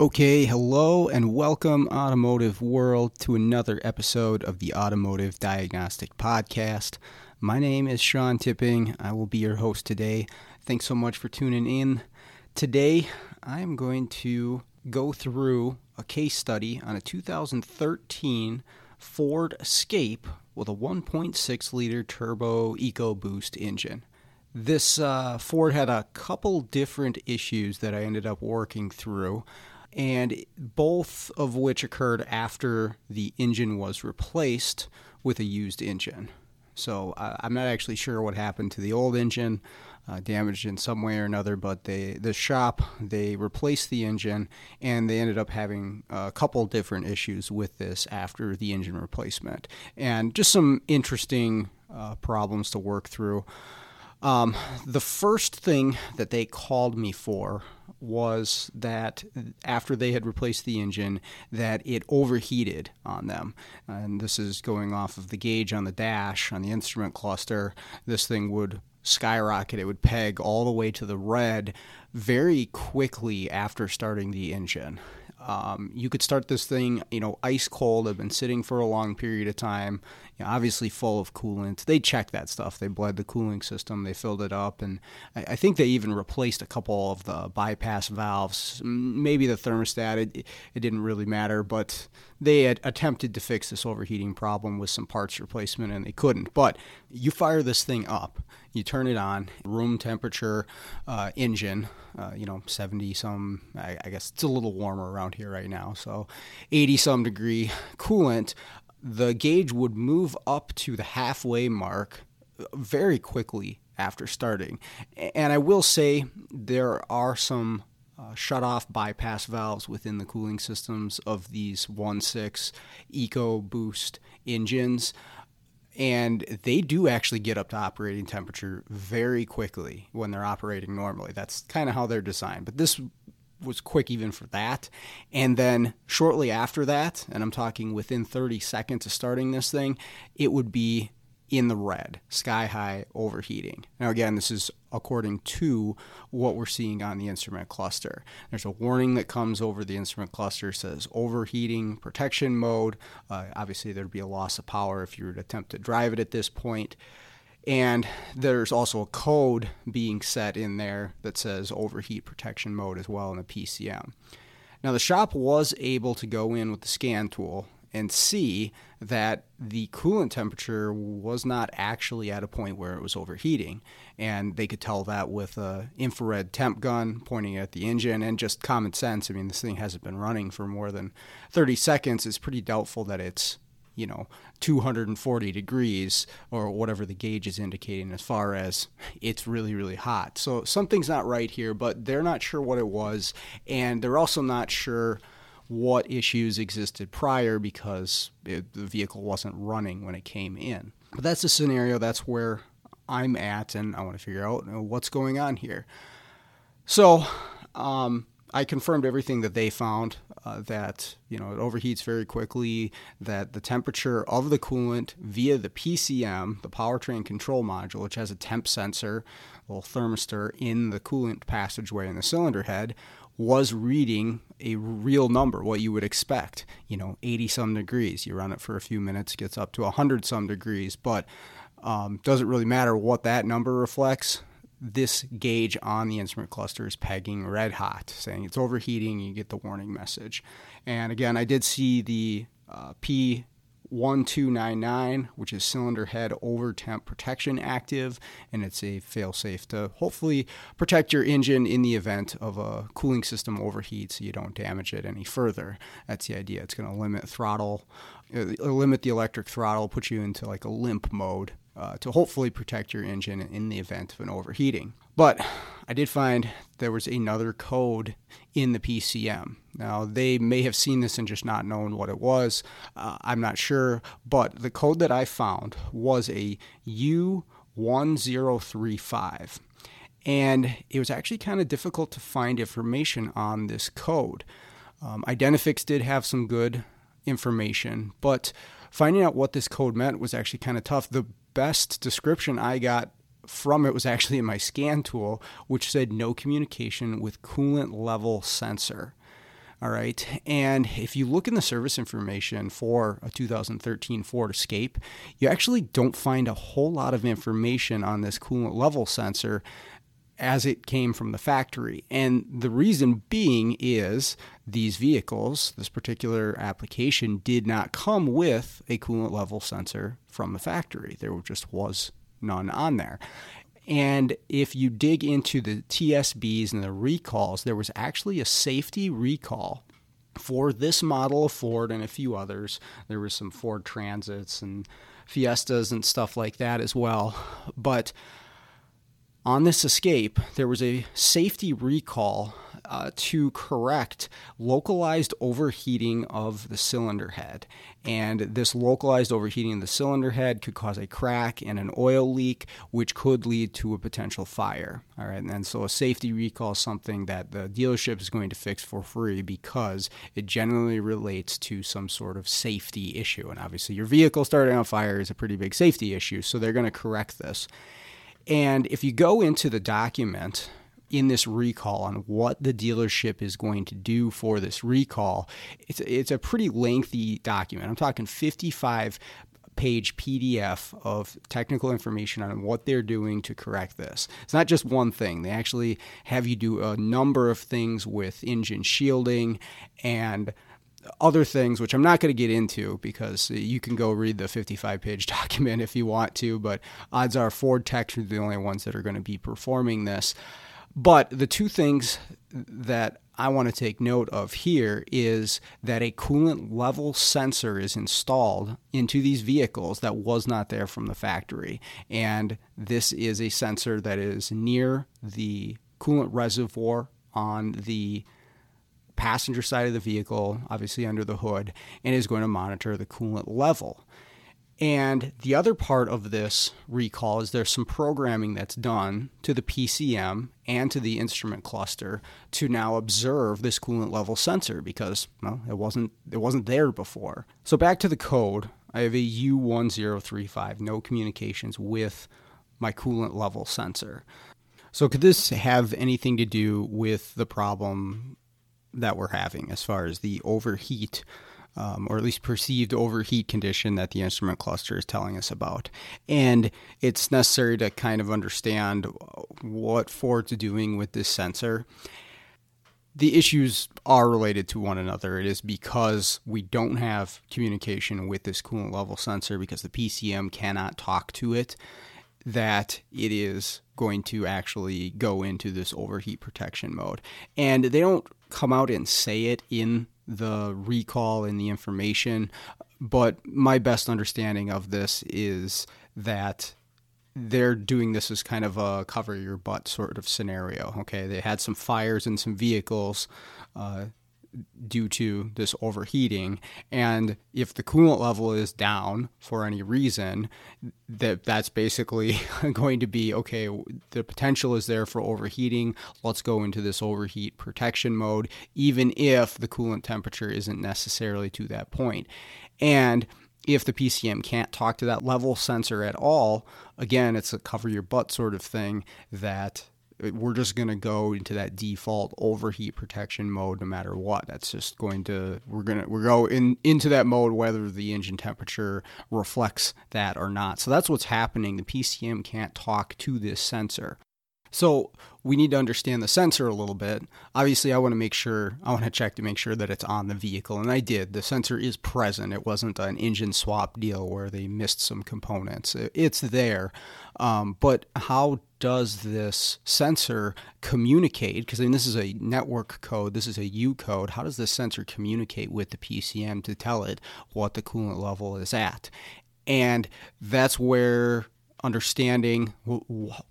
Okay, hello and welcome, automotive world, to another episode of the Automotive Diagnostic Podcast. My name is Sean Tipping. I will be your host today. Thanks so much for tuning in. Today, I am going to go through a case study on a 2013 Ford Escape with a 1.6 liter turbo EcoBoost engine. This uh, Ford had a couple different issues that I ended up working through, and both of which occurred after the engine was replaced with a used engine. So uh, I'm not actually sure what happened to the old engine uh, damaged in some way or another. But they, the shop, they replaced the engine, and they ended up having a couple different issues with this after the engine replacement, and just some interesting uh, problems to work through. Um, the first thing that they called me for was that after they had replaced the engine, that it overheated on them, and this is going off of the gauge on the dash on the instrument cluster. This thing would skyrocket. It would peg all the way to the red very quickly after starting the engine. Um, you could start this thing, you know, ice cold. Have been sitting for a long period of time. You know, obviously full of coolant. They checked that stuff. They bled the cooling system. They filled it up, and I, I think they even replaced a couple of the bypass valves. Maybe the thermostat. It, it didn't really matter, but they had attempted to fix this overheating problem with some parts replacement, and they couldn't. But you fire this thing up you turn it on, room temperature uh, engine, uh, you know, 70 some, I, I, guess it's a little warmer around here right now, so 80 some degree coolant, the gauge would move up to the halfway mark very quickly after starting. And I will say there are some uh, shut off bypass valves within the cooling systems of these 1.6 EcoBoost engines and they do actually get up to operating temperature very quickly when they're operating normally. That's kind of how they're designed. But this was quick even for that. And then shortly after that, and I'm talking within 30 seconds of starting this thing, it would be in the red, sky high overheating. Now, again, this is according to what we're seeing on the instrument cluster. There's a warning that comes over the instrument cluster says overheating protection mode. Uh, obviously, there'd be a loss of power if you were to attempt to drive it at this point. And there's also a code being set in there that says overheat protection mode as well in the PCM. Now, the shop was able to go in with the scan tool and see that the coolant temperature was not actually at a point where it was overheating. And they could tell that with a infrared temp gun pointing at the engine and just common sense. I mean, this thing hasn't been running for more than 30 seconds. It's pretty doubtful that it's you know 240 degrees or whatever the gauge is indicating as far as it's really really hot so something's not right here but they're not sure what it was and they're also not sure what issues existed prior because it, the vehicle wasn't running when it came in. But that's the scenario, that's where I'm at, and I want to figure out what's going on here. So, um, I confirmed everything that they found uh, that you know it overheats very quickly, that the temperature of the coolant via the PCM, the powertrain control module, which has a temp sensor, a little thermistor in the coolant passageway in the cylinder head, was reading a real number, what you would expect. You know, 80 some degrees. You run it for a few minutes, it gets up to 100 some degrees, but um, doesn't really matter what that number reflects. This gauge on the instrument cluster is pegging red hot, saying it's overheating. You get the warning message. And again, I did see the uh, P 1299, which is cylinder head over temp protection active, and it's a failsafe to hopefully protect your engine in the event of a cooling system overheat so you don't damage it any further. That's the idea. It's going to limit throttle, uh, limit the electric throttle, put you into like a limp mode uh, to hopefully protect your engine in the event of an overheating. But I did find there was another code in the PCM. Now, they may have seen this and just not known what it was. Uh, I'm not sure. But the code that I found was a U1035. And it was actually kind of difficult to find information on this code. Um, Identifix did have some good information, but finding out what this code meant was actually kind of tough. The best description I got from it was actually in my scan tool, which said no communication with coolant level sensor. All right. And if you look in the service information for a 2013 Ford Escape, you actually don't find a whole lot of information on this coolant level sensor as it came from the factory. And the reason being is these vehicles, this particular application, did not come with a coolant level sensor from the factory. There just was none on there. And if you dig into the TSBs and the recalls, there was actually a safety recall for this model of Ford and a few others. There was some Ford Transits and Fiestas and stuff like that as well. But on this escape, there was a safety recall uh, to correct localized overheating of the cylinder head. And this localized overheating of the cylinder head could cause a crack and an oil leak, which could lead to a potential fire. All right, and so a safety recall is something that the dealership is going to fix for free because it generally relates to some sort of safety issue. And obviously, your vehicle starting on fire is a pretty big safety issue, so they're going to correct this. And if you go into the document in this recall on what the dealership is going to do for this recall, it's, it's a pretty lengthy document. I'm talking 55 page PDF of technical information on what they're doing to correct this. It's not just one thing. They actually have you do a number of things with engine shielding and other things, which I'm not going to get into because you can go read the 55 page document if you want to, but odds are Ford Techs are the only ones that are going to be performing this. But the two things that I want to take note of here is that a coolant level sensor is installed into these vehicles that was not there from the factory. And this is a sensor that is near the coolant reservoir on the passenger side of the vehicle, obviously under the hood, and is going to monitor the coolant level. And the other part of this recall is there's some programming that's done to the PCM and to the instrument cluster to now observe this coolant level sensor because well, it wasn't it wasn't there before. So back to the code, I have a U1035, no communications with my coolant level sensor. So could this have anything to do with the problem that we're having as far as the overheat, um, or at least perceived overheat condition that the instrument cluster is telling us about. And it's necessary to kind of understand what Ford's doing with this sensor. The issues are related to one another. It is because we don't have communication with this coolant level sensor because the PCM cannot talk to it that it is going to actually go into this overheat protection mode. And they don't come out and say it in the recall and the information, but my best understanding of this is that they're doing this as kind of a cover your butt sort of scenario. Okay, they had some fires in some vehicles. Uh, due to this overheating. And if the coolant level is down for any reason that that's basically going to be okay the potential is there for overheating. Let's go into this overheat protection mode even if the coolant temperature isn't necessarily to that point. And if the PCM can't talk to that level sensor at all, again, it's a cover your butt sort of thing that we're just going to go into that default overheat protection mode no matter what that's just going to we're going to we go in into that mode whether the engine temperature reflects that or not so that's what's happening the PCM can't talk to this sensor so we need to understand the sensor a little bit. Obviously, I want to make sure, I want to check to make sure that it's on the vehicle, and I did. The sensor is present. It wasn't an engine swap deal where they missed some components. It's there. Um, but how does this sensor communicate? Because I mean, this is a network code, this is a U code. How does this sensor communicate with the PCM to tell it what the coolant level is at? And that's where understanding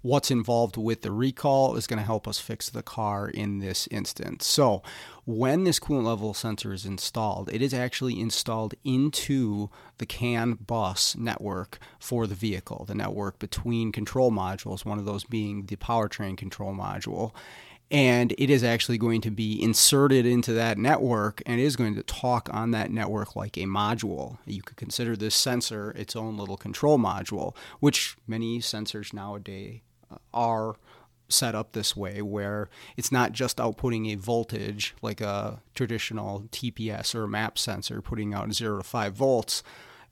what's involved with the recall is going to help us fix the car in this instance. So, when this coolant level sensor is installed, it is actually installed into the CAN bus network for the vehicle, the network between control modules, one of those being the powertrain control module and it is actually going to be inserted into that network and is going to talk on that network like a module. You could consider this sensor its own little control module, which many sensors nowadays uh, are set up this way where it's not just outputting a voltage like a traditional TPS or map sensor putting out 0 to 5 volts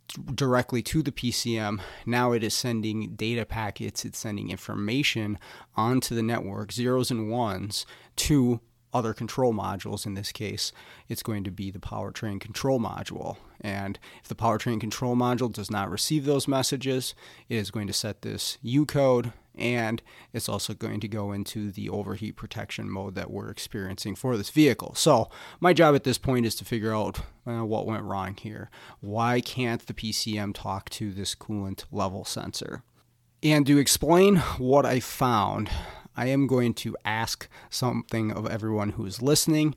directly to the PCM. Now it is sending data packets, it's sending information onto the network, zeros and ones, to other control modules. In this case, it's going to be the powertrain control module. And if the powertrain control module does not receive those messages, it is going to set this U code and it's also going to go into the overheat protection mode that we're experiencing for this vehicle. So, my job at this point is to figure out uh, what went wrong here. Why can't the PCM talk to this coolant level sensor? And to explain what I found, I am going to ask something of everyone who is listening.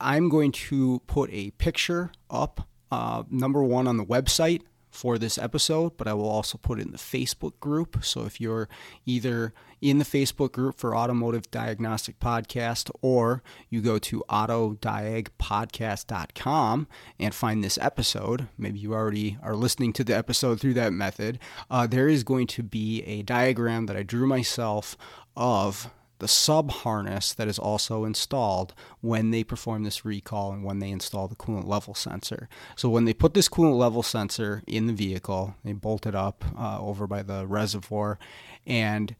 I'm going to put a picture up, uh, number one, on the website for this episode, but I will also put it in the Facebook group. So if you're either in the Facebook group for Automotive Diagnostic Podcast or you go to autodiagpodcast.com and find this episode, maybe you already are listening to the episode through that method, uh, there is going to be a diagram that I drew myself of the sub harness that is also installed when they perform this recall and when they install the coolant level sensor. So when they put this coolant level sensor in the vehicle, they bolt it up uh, over by the reservoir and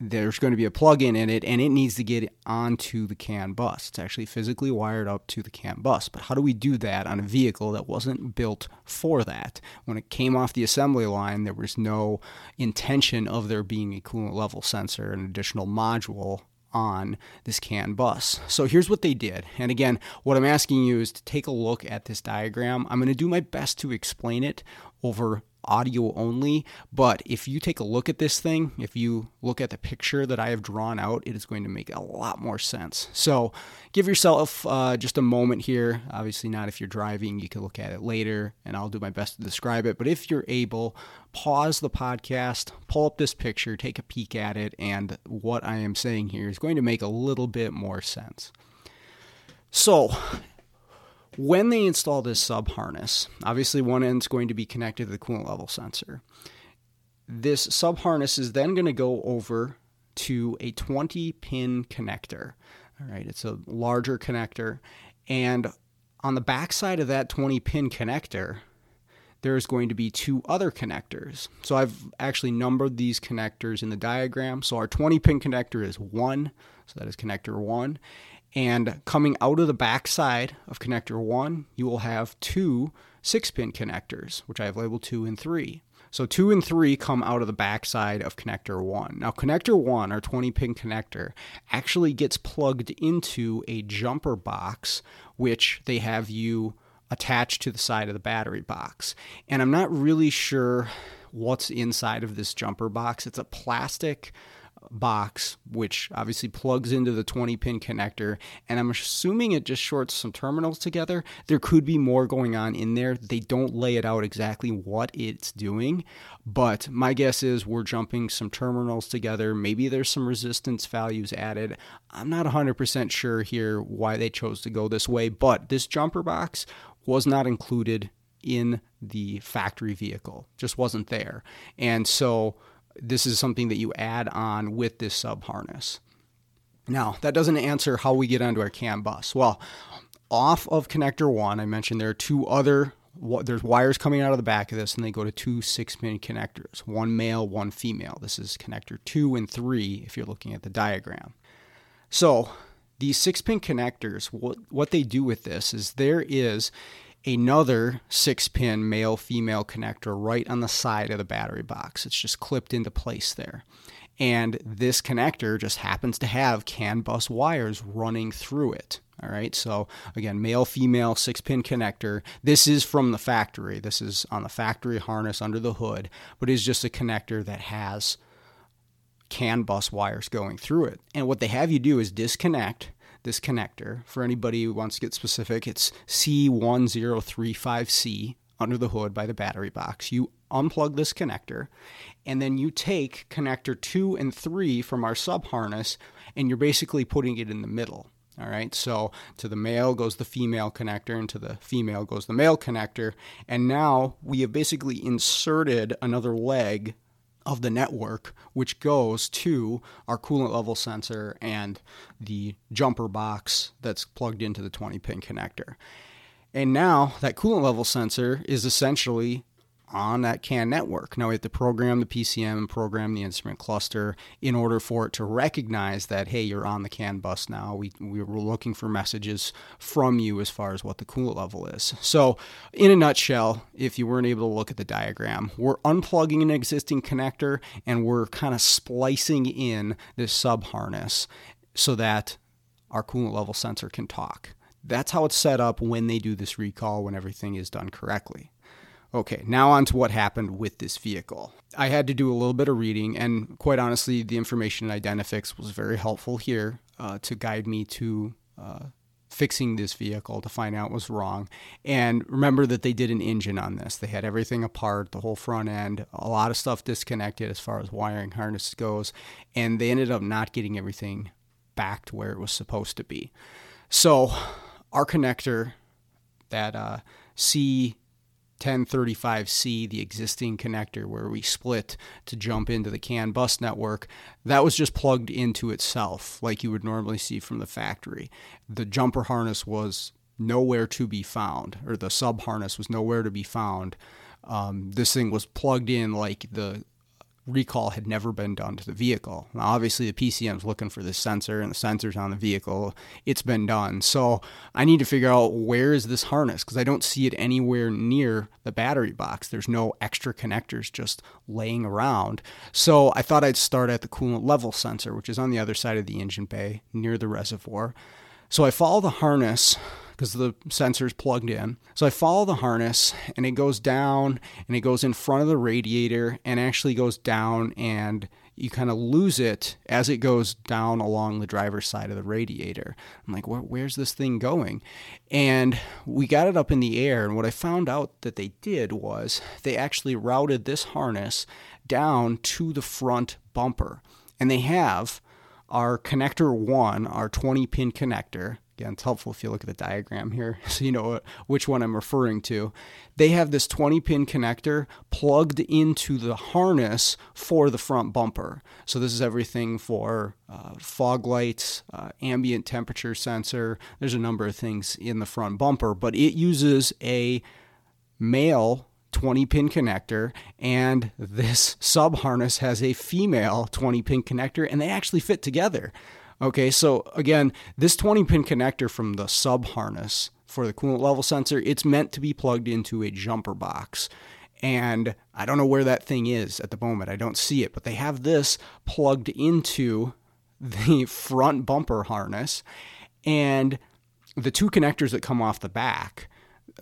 there's going to be a plug-in in it and it needs to get onto the CAN bus. It's actually physically wired up to the CAN bus. But how do we do that on a vehicle that wasn't built for that? When it came off the assembly line, there was no intention of there being a coolant level sensor, an additional module on this CAN bus. So here's what they did. And again, what I'm asking you is to take a look at this diagram. I'm going to do my best to explain it over audio only. But if you take a look at this thing, if you look at the picture that I have drawn out, it is going to make a lot more sense. So give yourself uh, just a moment here. Obviously, not if you're driving, you can look at it later and I'll do my best to describe it. But if you're able, pause the podcast, pull up this picture, take a peek at it, and what I am saying here is going to make a little bit more sense. So, when they install this sub harness, obviously one end is going to be connected to the coolant level sensor. This sub harness is then going to go over to a 20 pin connector. All right, it's a larger connector. And on the backside of that 20 pin connector, there's going to be two other connectors. So I've actually numbered these connectors in the diagram. So our 20 pin connector is one, so that is connector one. And coming out of the backside of connector one, you will have two six pin connectors, which I have labeled two and three. So two and three come out of the backside of connector one. Now, connector one, our 20 pin connector, actually gets plugged into a jumper box, which they have you attach to the side of the battery box. And I'm not really sure what's inside of this jumper box. It's a plastic box, which obviously plugs into the 20 pin connector. And I'm assuming it just shorts some terminals together. There could be more going on in there. They don't lay it out exactly what it's doing. But my guess is we're jumping some terminals together. Maybe there's some resistance values added. I'm not 100% sure here why they chose to go this way, but this jumper box was not included in the factory vehicle, just wasn't there. And so this is something that you add on with this sub harness. Now, that doesn't answer how we get onto our CAN bus. Well, off of connector one, I mentioned there are two other there's wires coming out of the back of this and they go to two six pin connectors one male one female this is connector two and three if you're looking at the diagram so these six pin connectors what, what they do with this is there is another six pin male female connector right on the side of the battery box. It's just clipped into place there. And this connector just happens to have CAN bus wires running through it. All right, so again, male, female, six pin connector. This is from the factory. This is on the factory harness under the hood, but is just a connector that has CAN bus wires going through it. And what they have you do is disconnect this connector. For anybody who wants to get specific, it's C1035C under the hood by the battery box. You unplug this connector, and then you take connector two and three from our sub harness, and you're basically putting it in the middle. All right, so to the male goes the female connector, and to the female goes the male connector. And now we have basically inserted another leg of the network, which goes to our coolant level sensor and the jumper box that's plugged into the 20 pin connector. And now that coolant level sensor is essentially on that CAN network. Now we have to program the PCM and program the instrument cluster in order for it to recognize that, hey, you're on the CAN bus now. We, we were looking for messages from you as far as what the coolant level is. So, in a nutshell, if you weren't able to look at the diagram, we're unplugging an existing connector and we're kind of splicing in this sub harness so that our coolant level sensor can talk. That's how it's set up when they do this recall when everything is done correctly. Okay, now on to what happened with this vehicle. I had to do a little bit of reading, and quite honestly, the information in Identifix was very helpful here uh, to guide me to uh, fixing this vehicle to find out what's wrong. And remember that they did an engine on this. They had everything apart, the whole front end, a lot of stuff disconnected as far as wiring harness goes, and they ended up not getting everything back to where it was supposed to be. So, our connector, that uh, C 1035C, the existing connector where we split to jump into the CAN bus network, that was just plugged into itself like you would normally see from the factory. The jumper harness was nowhere to be found, or the sub harness was nowhere to be found. Um, this thing was plugged in like the recall had never been done to the vehicle. Now, obviously, the PCM's looking for this sensor, and the sensor's on the vehicle. It's been done. So I need to figure out where is this harness because I don't see it anywhere near the battery box. There's no extra connectors just laying around. So I thought I'd start at the coolant level sensor, which is on the other side of the engine bay near the reservoir. So I follow the harness because the sensor's plugged in. So I follow the harness and it goes down and it goes in front of the radiator and actually goes down and you kind of lose it as it goes down along the driver's side of the radiator. I'm like, where's this thing going? And we got it up in the air. And what I found out that they did was they actually routed this harness down to the front bumper. And they have our connector one, our 20 pin connector, Again, it's helpful if you look at the diagram here so you know which one I'm referring to. They have this 20 pin connector plugged into the harness for the front bumper. So, this is everything for uh, fog lights, uh, ambient temperature sensor. There's a number of things in the front bumper, but it uses a male 20 pin connector, and this sub harness has a female 20 pin connector, and they actually fit together. Okay, so again, this 20 pin connector from the sub harness for the coolant level sensor, it's meant to be plugged into a jumper box. And I don't know where that thing is at the moment. I don't see it, but they have this plugged into the front bumper harness. And the two connectors that come off the back,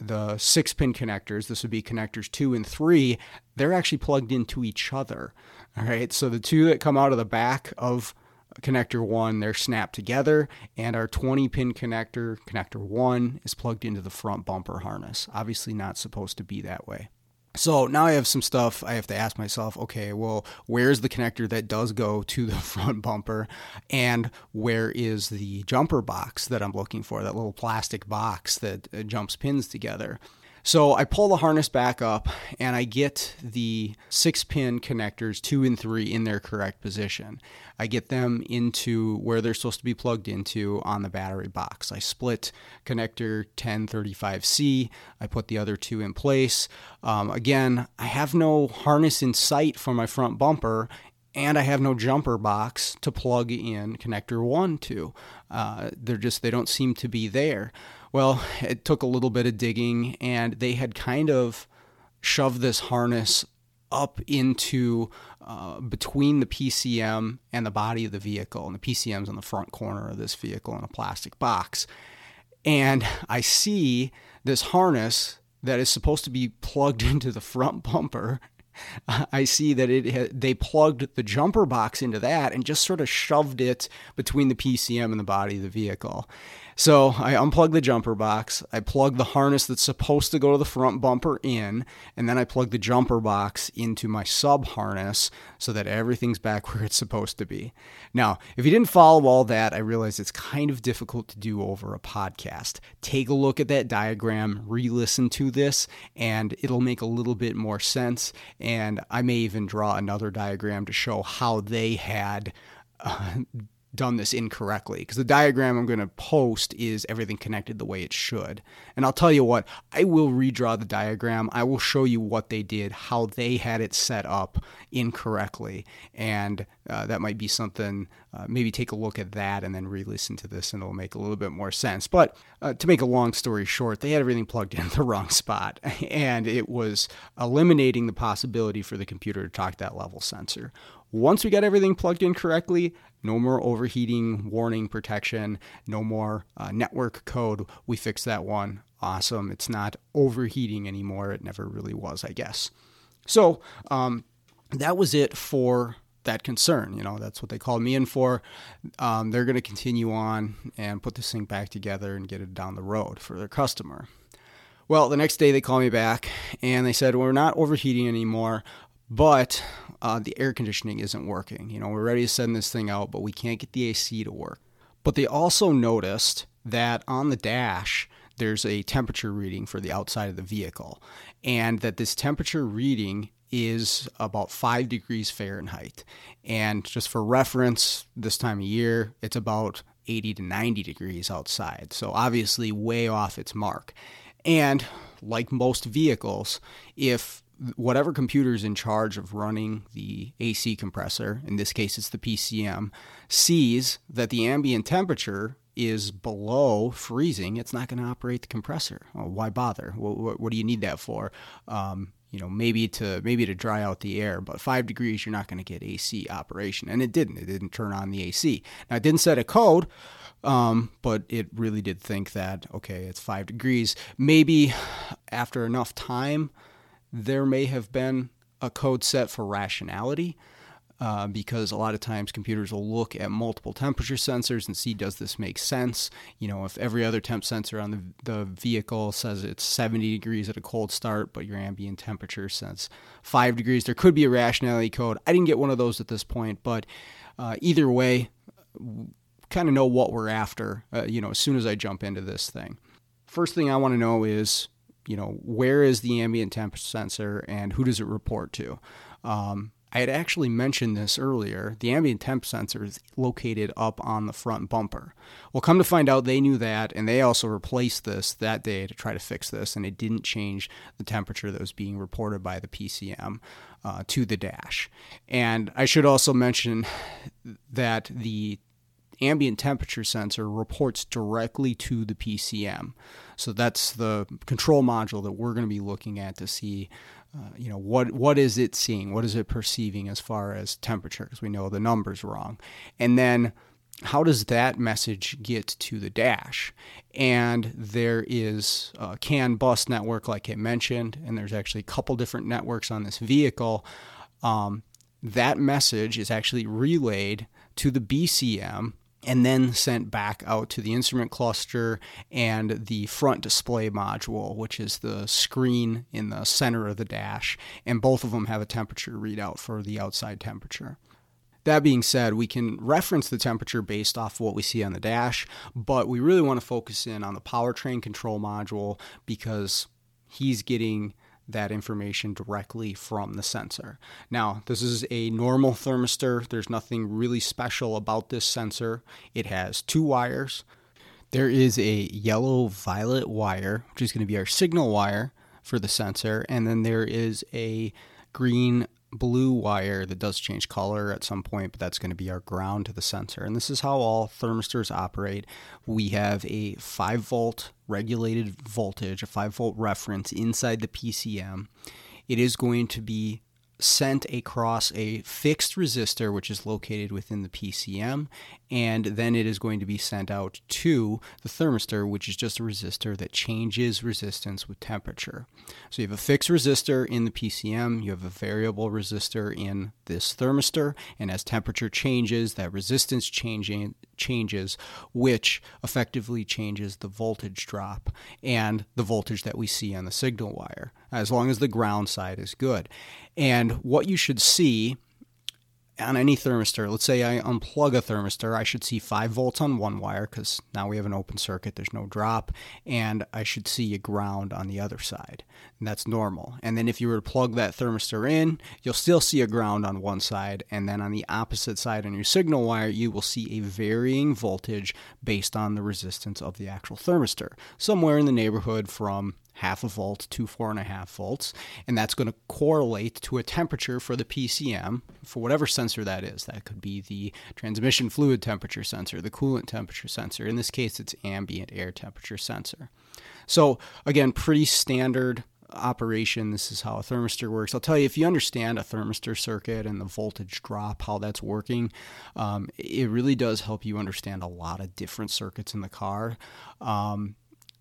the six pin connectors, this would be connectors two and three, they're actually plugged into each other. All right, so the two that come out of the back of connector one, they're snapped together, and our 20 pin connector, connector one, is plugged into the front bumper harness. Obviously, not supposed to be that way. So now I have some stuff I have to ask myself okay, well, where's the connector that does go to the front bumper? And where is the jumper box that I'm looking for, that little plastic box that uh, jumps pins together? So I pull the harness back up and I get the six pin connectors, two and three, in their correct position. I get them into where they're supposed to be plugged into on the battery box. I split connector 1035C, I put the other two in place. Um, again, I have no harness in sight for my front bumper, and I have no jumper box to plug in connector one to. Uh, they're just, they don't seem to be there. Well, it took a little bit of digging, and they had kind of shoved this harness up into uh, between the PCM and the body of the vehicle. And the PCM's on the front corner of this vehicle in a plastic box. and I see this harness that is supposed to be plugged into the front bumper. I see that it they plugged the jumper box into that and just sort of shoved it between the PCM and the body of the vehicle. So I unplug the jumper box, I plug the harness that's supposed to go to the front bumper in, and then I plug the jumper box into my sub harness so that everything's back where it's supposed to be. Now, if you didn't follow all that, I realize it's kind of difficult to do over a podcast. Take a look at that diagram, re listen to this, and it'll make a little bit more sense. And I may even draw another diagram to show how they had. Uh, done this incorrectly because the diagram I'm going to post is everything connected the way it should. And I'll tell you what, I will redraw the diagram. I will show you what they did, how they had it set up incorrectly. And uh, that might be something, uh, maybe take a look at that and then re listen to this and it'll make a little bit more sense. But uh, to make a long story short, they had everything plugged in the wrong spot and it was eliminating the possibility for the computer to talk that level sensor. Once we got everything plugged in correctly, no more overheating warning protection, no more uh, network code. We fixed that one. Awesome. It's not overheating anymore. It never really was, I guess. So um, that was it for that concern. You know, that's what they called me in for. Um, they're going to continue on and put this thing back together and get it down the road for their customer. Well, the next day they called me back and they said, We're not overheating anymore, but uh, the air conditioning isn't working. You know, we're ready to send this thing out, but we can't get the AC to work. But they also noticed that on the dash, there's a temperature reading for the outside of the vehicle, and that this temperature reading is about five degrees Fahrenheit. And just for reference, this time of year, it's about 80 to 90 degrees outside. So obviously, way off its mark. And like most vehicles, if whatever computer is in charge of running the AC compressor, in this case it's the PCM, sees that the ambient temperature is below freezing, it's not going to operate the compressor. Well, why bother? What, what, what, do you need that for? Um, you know, maybe to maybe to dry out the air, but five degrees you're not going to get AC operation, and it didn't. It didn't turn on the AC. Now it didn't set a code, um, but it really did think that okay, it's five degrees. Maybe after enough time there may have been a code set for rationality. Uh, because a lot of times computers will look at multiple temperature sensors and see does this make sense. You know, if every other temp sensor on the, the vehicle says it's 70 degrees at a cold start, but your ambient temperature says 5 degrees, there could be a rationality code. I didn't get one of those at this point, but uh, either way, kind of know what we're after, uh, you know, as soon as I jump into this thing. First thing I want to know is you know, where is the ambient temp sensor and who does it report to? Um, I had actually mentioned this earlier. The ambient temp sensor is located up on the front bumper. Well, come to find out, they knew that, and they also replaced this that day to try to fix this, and it didn't change the temperature that was being reported by the PCM uh, to the dash. And I should also mention that the ambient temperature sensor reports directly to the PCM. So that's the control module that we're going to be looking at to see, uh, you know, what what is it seeing, what is it perceiving as far as temperature, because we know the number's wrong, and then how does that message get to the dash? And there is a CAN bus network, like I mentioned, and there's actually a couple different networks on this vehicle. Um, that message is actually relayed to the BCM and then sent back out to the instrument cluster and the front display module, which is the screen in the center of the dash. And both of them have a temperature readout for the outside temperature. That being said, we can reference the temperature based off what we see on the dash, but we really want to focus in on the powertrain control module because he's getting that information directly from the sensor. Now, this is a normal thermistor. There's nothing really special about this sensor. It has two wires. There is a yellow violet wire, which is going to be our signal wire for the sensor, and then there is a green blue wire that does change color at some point, but that's going to be our ground to the sensor. And this is how all thermistors operate. We have a 5 volt regulated voltage, a 5 volt reference inside the PCM. It is going to be sent across a fixed resistor, which is located within the PCM, and then it is going to be sent out to the thermistor, which is just a resistor that changes resistance with temperature. So you have a fixed resistor in the PCM, you have a variable resistor in this thermistor, and as temperature changes, that resistance changing changes, which effectively changes the voltage drop and the voltage that we see on the signal wire, as long as the ground side is good. And what you should see on any thermistor, let's say I unplug a thermistor, I should see 5 volts on one wire because now we have an open circuit, there's no drop, and I should see a ground on the other side. And that's normal. And then if you were to plug that thermistor in, you'll still see a ground on one side, and then on the opposite side on your signal wire, you will see a varying voltage based on the resistance of the actual thermistor, somewhere in the neighborhood from half a volt to four and a half volts, and that's going to correlate to a temperature for the PCM for whatever sensor that is. That could be the transmission fluid temperature sensor, the coolant temperature sensor. In this case, it's ambient air temperature sensor. So again, pretty standard operation. This is how a thermistor works. I'll tell you if you understand a thermistor circuit and the voltage drop, how that's working, um, it really does help you understand a lot of different circuits in the car. Um,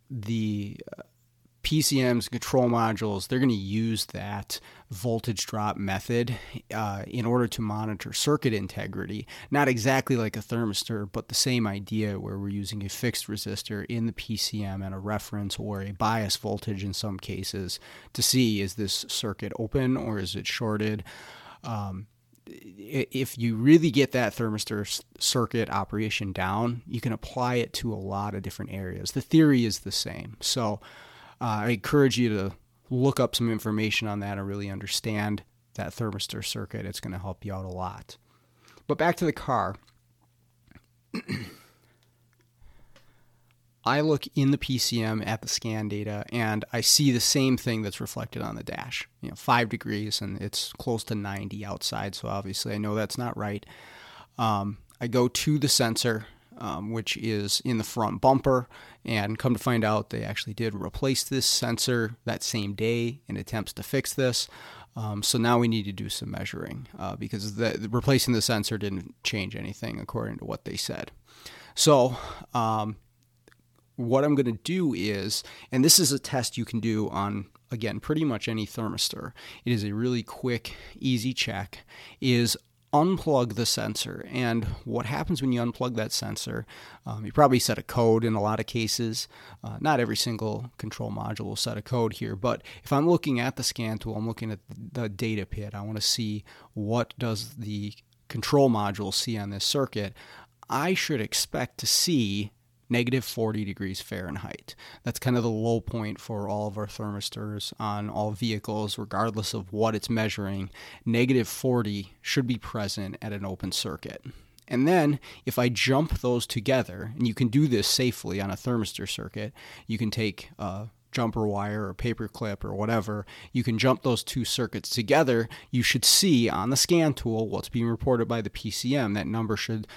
the PCMs, control modules, they're going to use that voltage drop method uh, in order to monitor circuit integrity. Not exactly like a thermistor, but the same idea where we're using a fixed resistor in the PCM and a reference or a bias voltage in some cases to see is this circuit open or is it shorted. Um, if you really get that thermistor circuit operation down, you can apply it to a lot of different areas. The theory is the same. So, uh, I encourage you to look up some information on that and really understand that thermistor circuit. It's going to help you out a lot. But back to the car. I look in the PCM at the scan data and I see the same thing that's reflected on the dash. You know, five degrees and it's close to 90 outside, so obviously I know that's not right. Um, I go to the sensor um, which is in the front bumper. And come to find out, they actually did replace this sensor that same day in attempts to fix this. Um, so now we need to do some measuring uh, because the, replacing the sensor didn't change anything according to what they said. So, um, what I'm going to do is, and this is a test you can do on again pretty much any thermistor. It is a really quick, easy check. Is unplug the sensor. And what happens when you unplug that sensor, um, you probably set a code in a lot of cases. Uh, not every single control module will set a code here, but if I'm looking at the scan tool, I'm looking at the data PID. I want to see what does the control module see on this circuit. I should expect to see negative 40 degrees Fahrenheit. That's kind of the low point for all of our thermistors on all vehicles, regardless of what it's measuring. Negative 40 should be present at an open circuit. And then if I jump those together, and you can do this safely on a thermistor circuit, you can take a jumper wire or paper clip or whatever, you can jump those two circuits together. You should see on the scan tool what's being reported by the PCM. That number should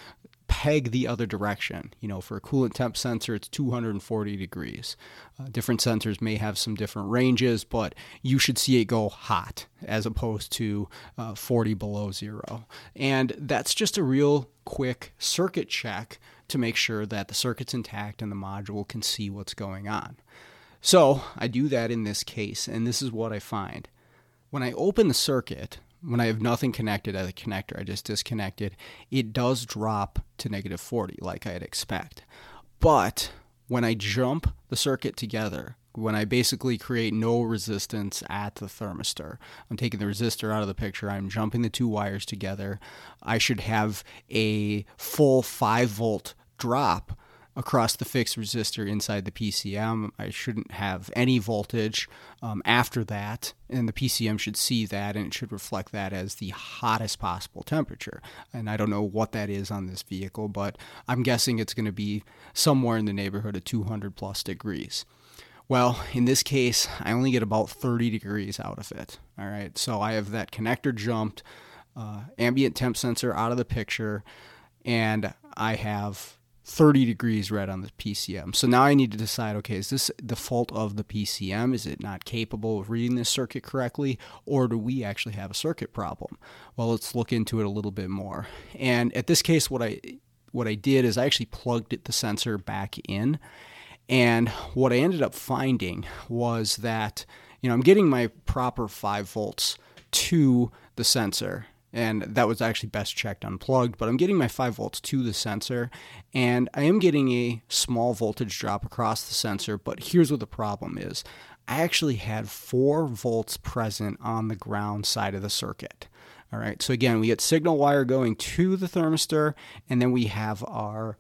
peg the other direction. You know, for a coolant temp sensor, it's 240 degrees. Uh, different sensors may have some different ranges, but you should see it go hot as opposed to uh, 40 below zero. And that's just a real quick circuit check to make sure that the circuit's intact and the module can see what's going on. So I do that in this case, and this is what I find. When I open the circuit, when I have nothing connected at the connector, I just disconnect it, it does drop to negative 40 like I'd expect. But when I jump the circuit together, when I basically create no resistance at the thermistor, I'm taking the resistor out of the picture, I'm jumping the two wires together, I should have a full 5 volt drop across the fixed resistor inside the PCM. I shouldn't have any voltage um, after that, and the PCM should see that and it should reflect that as the hottest possible temperature. And I don't know what that is on this vehicle, but I'm guessing it's going to be somewhere in the neighborhood of 200 plus degrees. Well, in this case, I only get about 30 degrees out of it. All right, so I have that connector jumped, uh, ambient temp sensor out of the picture, and I have 30 degrees read on the PCM. So now I need to decide okay, is this the fault of the PCM? Is it not capable of reading this circuit correctly? Or do we actually have a circuit problem? Well, let's look into it a little bit more. And at this case, what I what I did is I actually plugged the sensor back in. And what I ended up finding was that, you know, I'm getting my proper 5 volts to the sensor and that was actually best checked unplugged. But I'm getting my 5 volts to the sensor, and I am getting a small voltage drop across the sensor. But here's what the problem is I actually had 4 volts present on the ground side of the circuit. All right, so again, we get signal wire going to the thermistor, and then we have our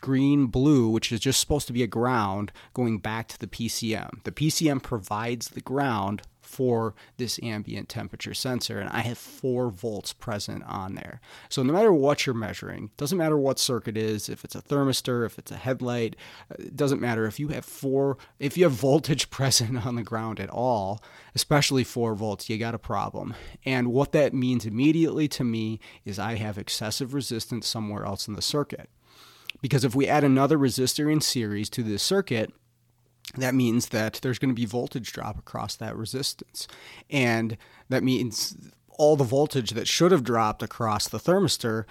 green blue, which is just supposed to be a ground, going back to the PCM. The PCM provides the ground for this ambient temperature sensor, and I have four volts present on there. So no matter what you're measuring, doesn't matter what circuit is, if it's a thermistor, if it's a headlight, it doesn't matter if you have four, if you have voltage present on the ground at all, especially four volts, you got a problem. And what that means immediately to me is I have excessive resistance somewhere else in the circuit. Because if we add another resistor in series to this circuit, that means that there's going to be voltage drop across that resistance. And that means all the voltage that should have dropped across the thermistor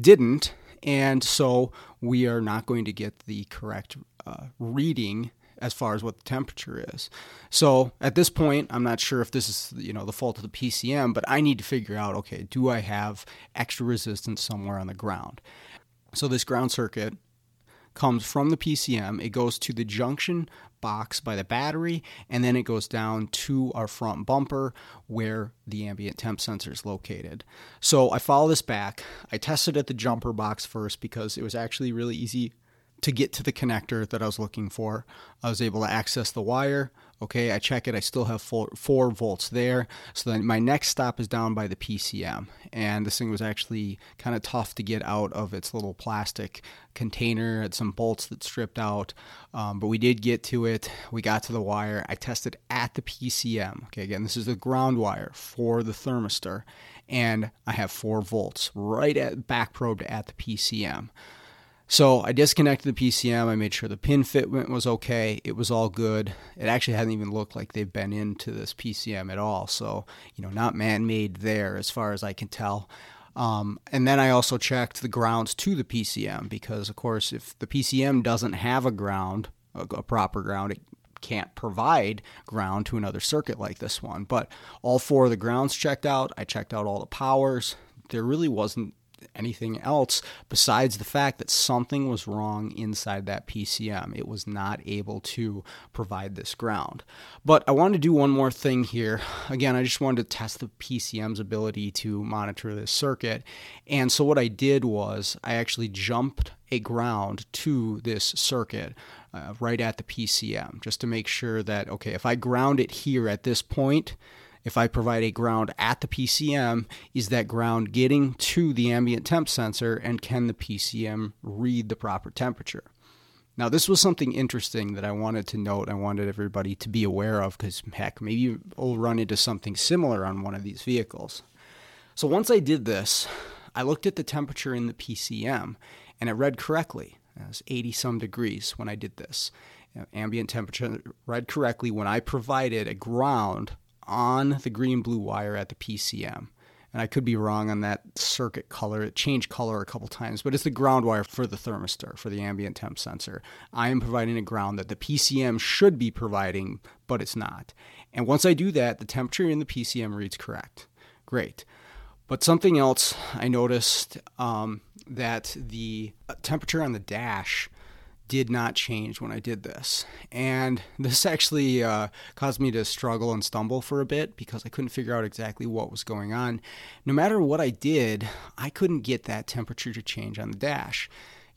didn't. And so we are not going to get the correct uh, reading as far as what the temperature is. So at this point, I'm not sure if this is you know the fault of the PCM, but I need to figure out okay, do I have extra resistance somewhere on the ground? So this ground circuit comes from the PCM. It goes to the junction box by the battery, and then it goes down to our front bumper where the ambient temp sensor is located. So I follow this back. I tested at the jumper box first because it was actually really easy to get to the connector that I was looking for. I was able to access the wire. Okay, I check it. I still have four, four volts there. So then my next stop is down by the PCM. And this thing was actually kind of tough to get out of its little plastic container. It had some bolts that stripped out. Um, but we did get to it. We got to the wire. I tested at the PCM. Okay, again, this is the ground wire for the thermistor. And I have four volts right at back probed at the PCM. So I disconnected the PCM. I made sure the pin fitment was okay. It was all good. It actually hadn't even looked like they've been into this PCM at all. So, you know, not man made there as far as I can tell. Um, and then I also checked the grounds to the PCM because, of course, if the PCM doesn't have a ground, a, a proper ground, it can't provide ground to another circuit like this one. But all four of the grounds checked out. I checked out all the powers. There really wasn't anything else besides the fact that something was wrong inside that PCM. It was not able to provide this ground. But I want to do one more thing here. Again, I just wanted to test the PCM's ability to monitor this circuit. And so what I did was I actually jumped a ground to this circuit uh, right at the PCM just to make sure that, okay, if I ground it here at this point, if I provide a ground at the PCM, is that ground getting to the ambient temp sensor and can the PCM read the proper temperature? Now, this was something interesting that I wanted to note. I wanted everybody to be aware of because, heck, maybe we'll run into something similar on one of these vehicles. So, once I did this, I looked at the temperature in the PCM and it read correctly. It was 80 some degrees when I did this. Ambient temperature read correctly when I provided a ground on the green blue wire at the PCM. And I could be wrong on that circuit color. It changed color a couple times, but it's the ground wire for the thermistor, for the ambient temp sensor. I am providing a ground that the PCM should be providing, but it's not. And once I do that, the temperature in the PCM reads correct. Great. But something else I noticed um, that the temperature on the dash did not change when I did this. And this actually uh, caused me to struggle and stumble for a bit because I couldn't figure out exactly what was going on. No matter what I did, I couldn't get that temperature to change on the dash.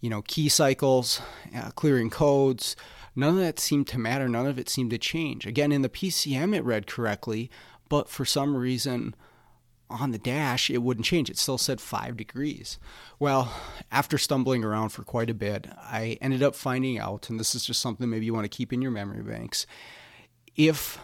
You know, key cycles, uh, clearing codes, none of that seemed to matter. None of it seemed to change. Again, in the PCM, it read correctly, but for some reason, on the dash, it wouldn't change. It still said five degrees. Well, after stumbling around for quite a bit, I ended up finding out, and this is just something maybe you want to keep in your memory banks. If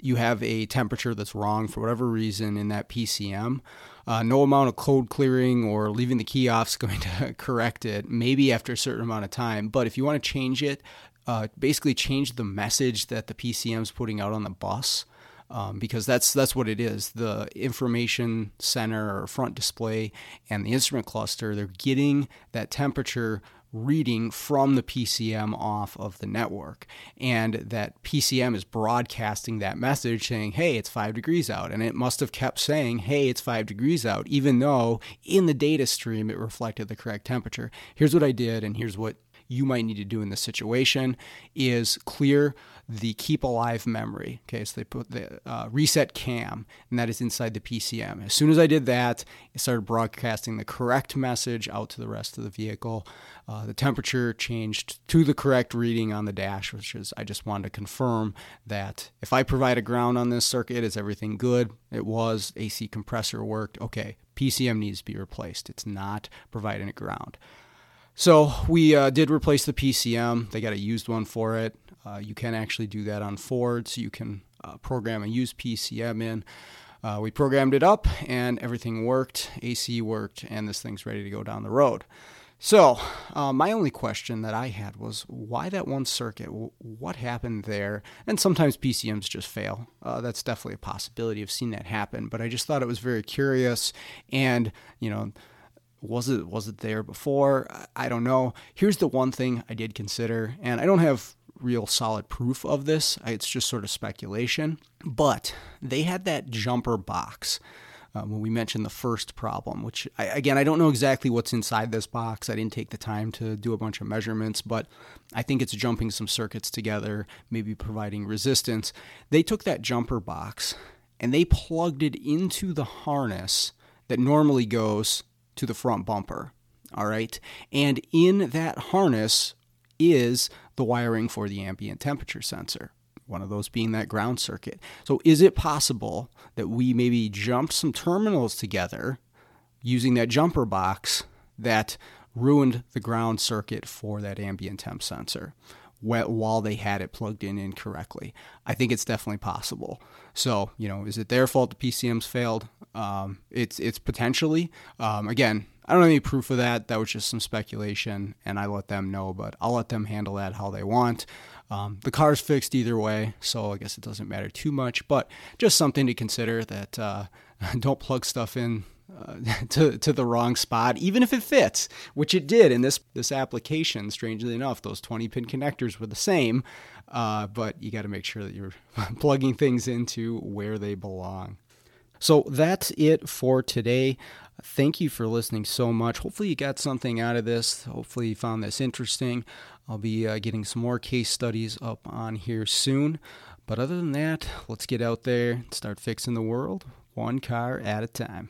you have a temperature that's wrong for whatever reason in that PCM, uh, no amount of code clearing or leaving the key off is going to correct it, maybe after a certain amount of time. But if you want to change it, uh, basically change the message that the PCM is putting out on the bus. Um, because that's that's what it is. The information center or front display and the instrument cluster, they're getting that temperature reading from the PCM off of the network. And that PCM is broadcasting that message saying, hey, it's five degrees out. And it must have kept saying, hey, it's five degrees out, even though in the data stream it reflected the correct temperature. Here's what I did, and here's what you might need to do in this situation is clear the keep alive memory. Okay, so they put the uh, reset KAM, and that is inside the PCM. As soon as I did that, it started broadcasting the correct message out to the rest of the vehicle. Uh, the temperature changed to the correct reading on the dash, which is I just wanted to confirm that if I provide a ground on this circuit, is everything good? It was. AC compressor worked. Okay, PCM needs to be replaced. It's not providing a ground. So we uh, did replace the PCM. They got a used one for it. Uh, you can actually do that on Ford, so you can uh, program a used PCM in. Uh, we programmed it up, and everything worked. AC worked, and this thing's ready to go down the road. So, uh, my only question that I had was why that one circuit? What happened there? And sometimes PCMs just fail. Uh, that's definitely a possibility. I've seen that happen, but I just thought it was very curious. And, you know, was it was it there before? I don't know. Here's the one thing I did consider, and I don't have real solid proof of this. It's just sort of speculation. But they had that jumper box um, when we mentioned the first problem, which I, again, I don't know exactly what's inside this box. I didn't take the time to do a bunch of measurements, but I think it's jumping some circuits together, maybe providing resistance. They took that jumper box and they plugged it into the harness that normally goes to the front bumper. All right. And in that harness is the wiring for the ambient temperature sensor, one of those being that ground circuit. So, is it possible that we maybe jumped some terminals together using that jumper box that ruined the ground circuit for that ambient temp sensor? while they had it plugged in incorrectly. I think it's definitely possible. So, you know, is it their fault the PCMs failed? Um, it's it's potentially. Um, again, I don't have any proof of that. That was just some speculation, and I let them know. But I'll let them handle that how they want. Um, the car's fixed either way, so I guess it doesn't matter too much. But just something to consider that uh, don't plug stuff in uh, to to the wrong spot, even if it fits, which it did in this this application. Strangely enough, those 20 pin connectors were the same, uh, but you got to make sure that you're plugging things into where they belong. So that's it for today. Thank you for listening so much. Hopefully, you got something out of this. Hopefully, you found this interesting. I'll be uh, getting some more case studies up on here soon. But other than that, let's get out there and start fixing the world one car at a time.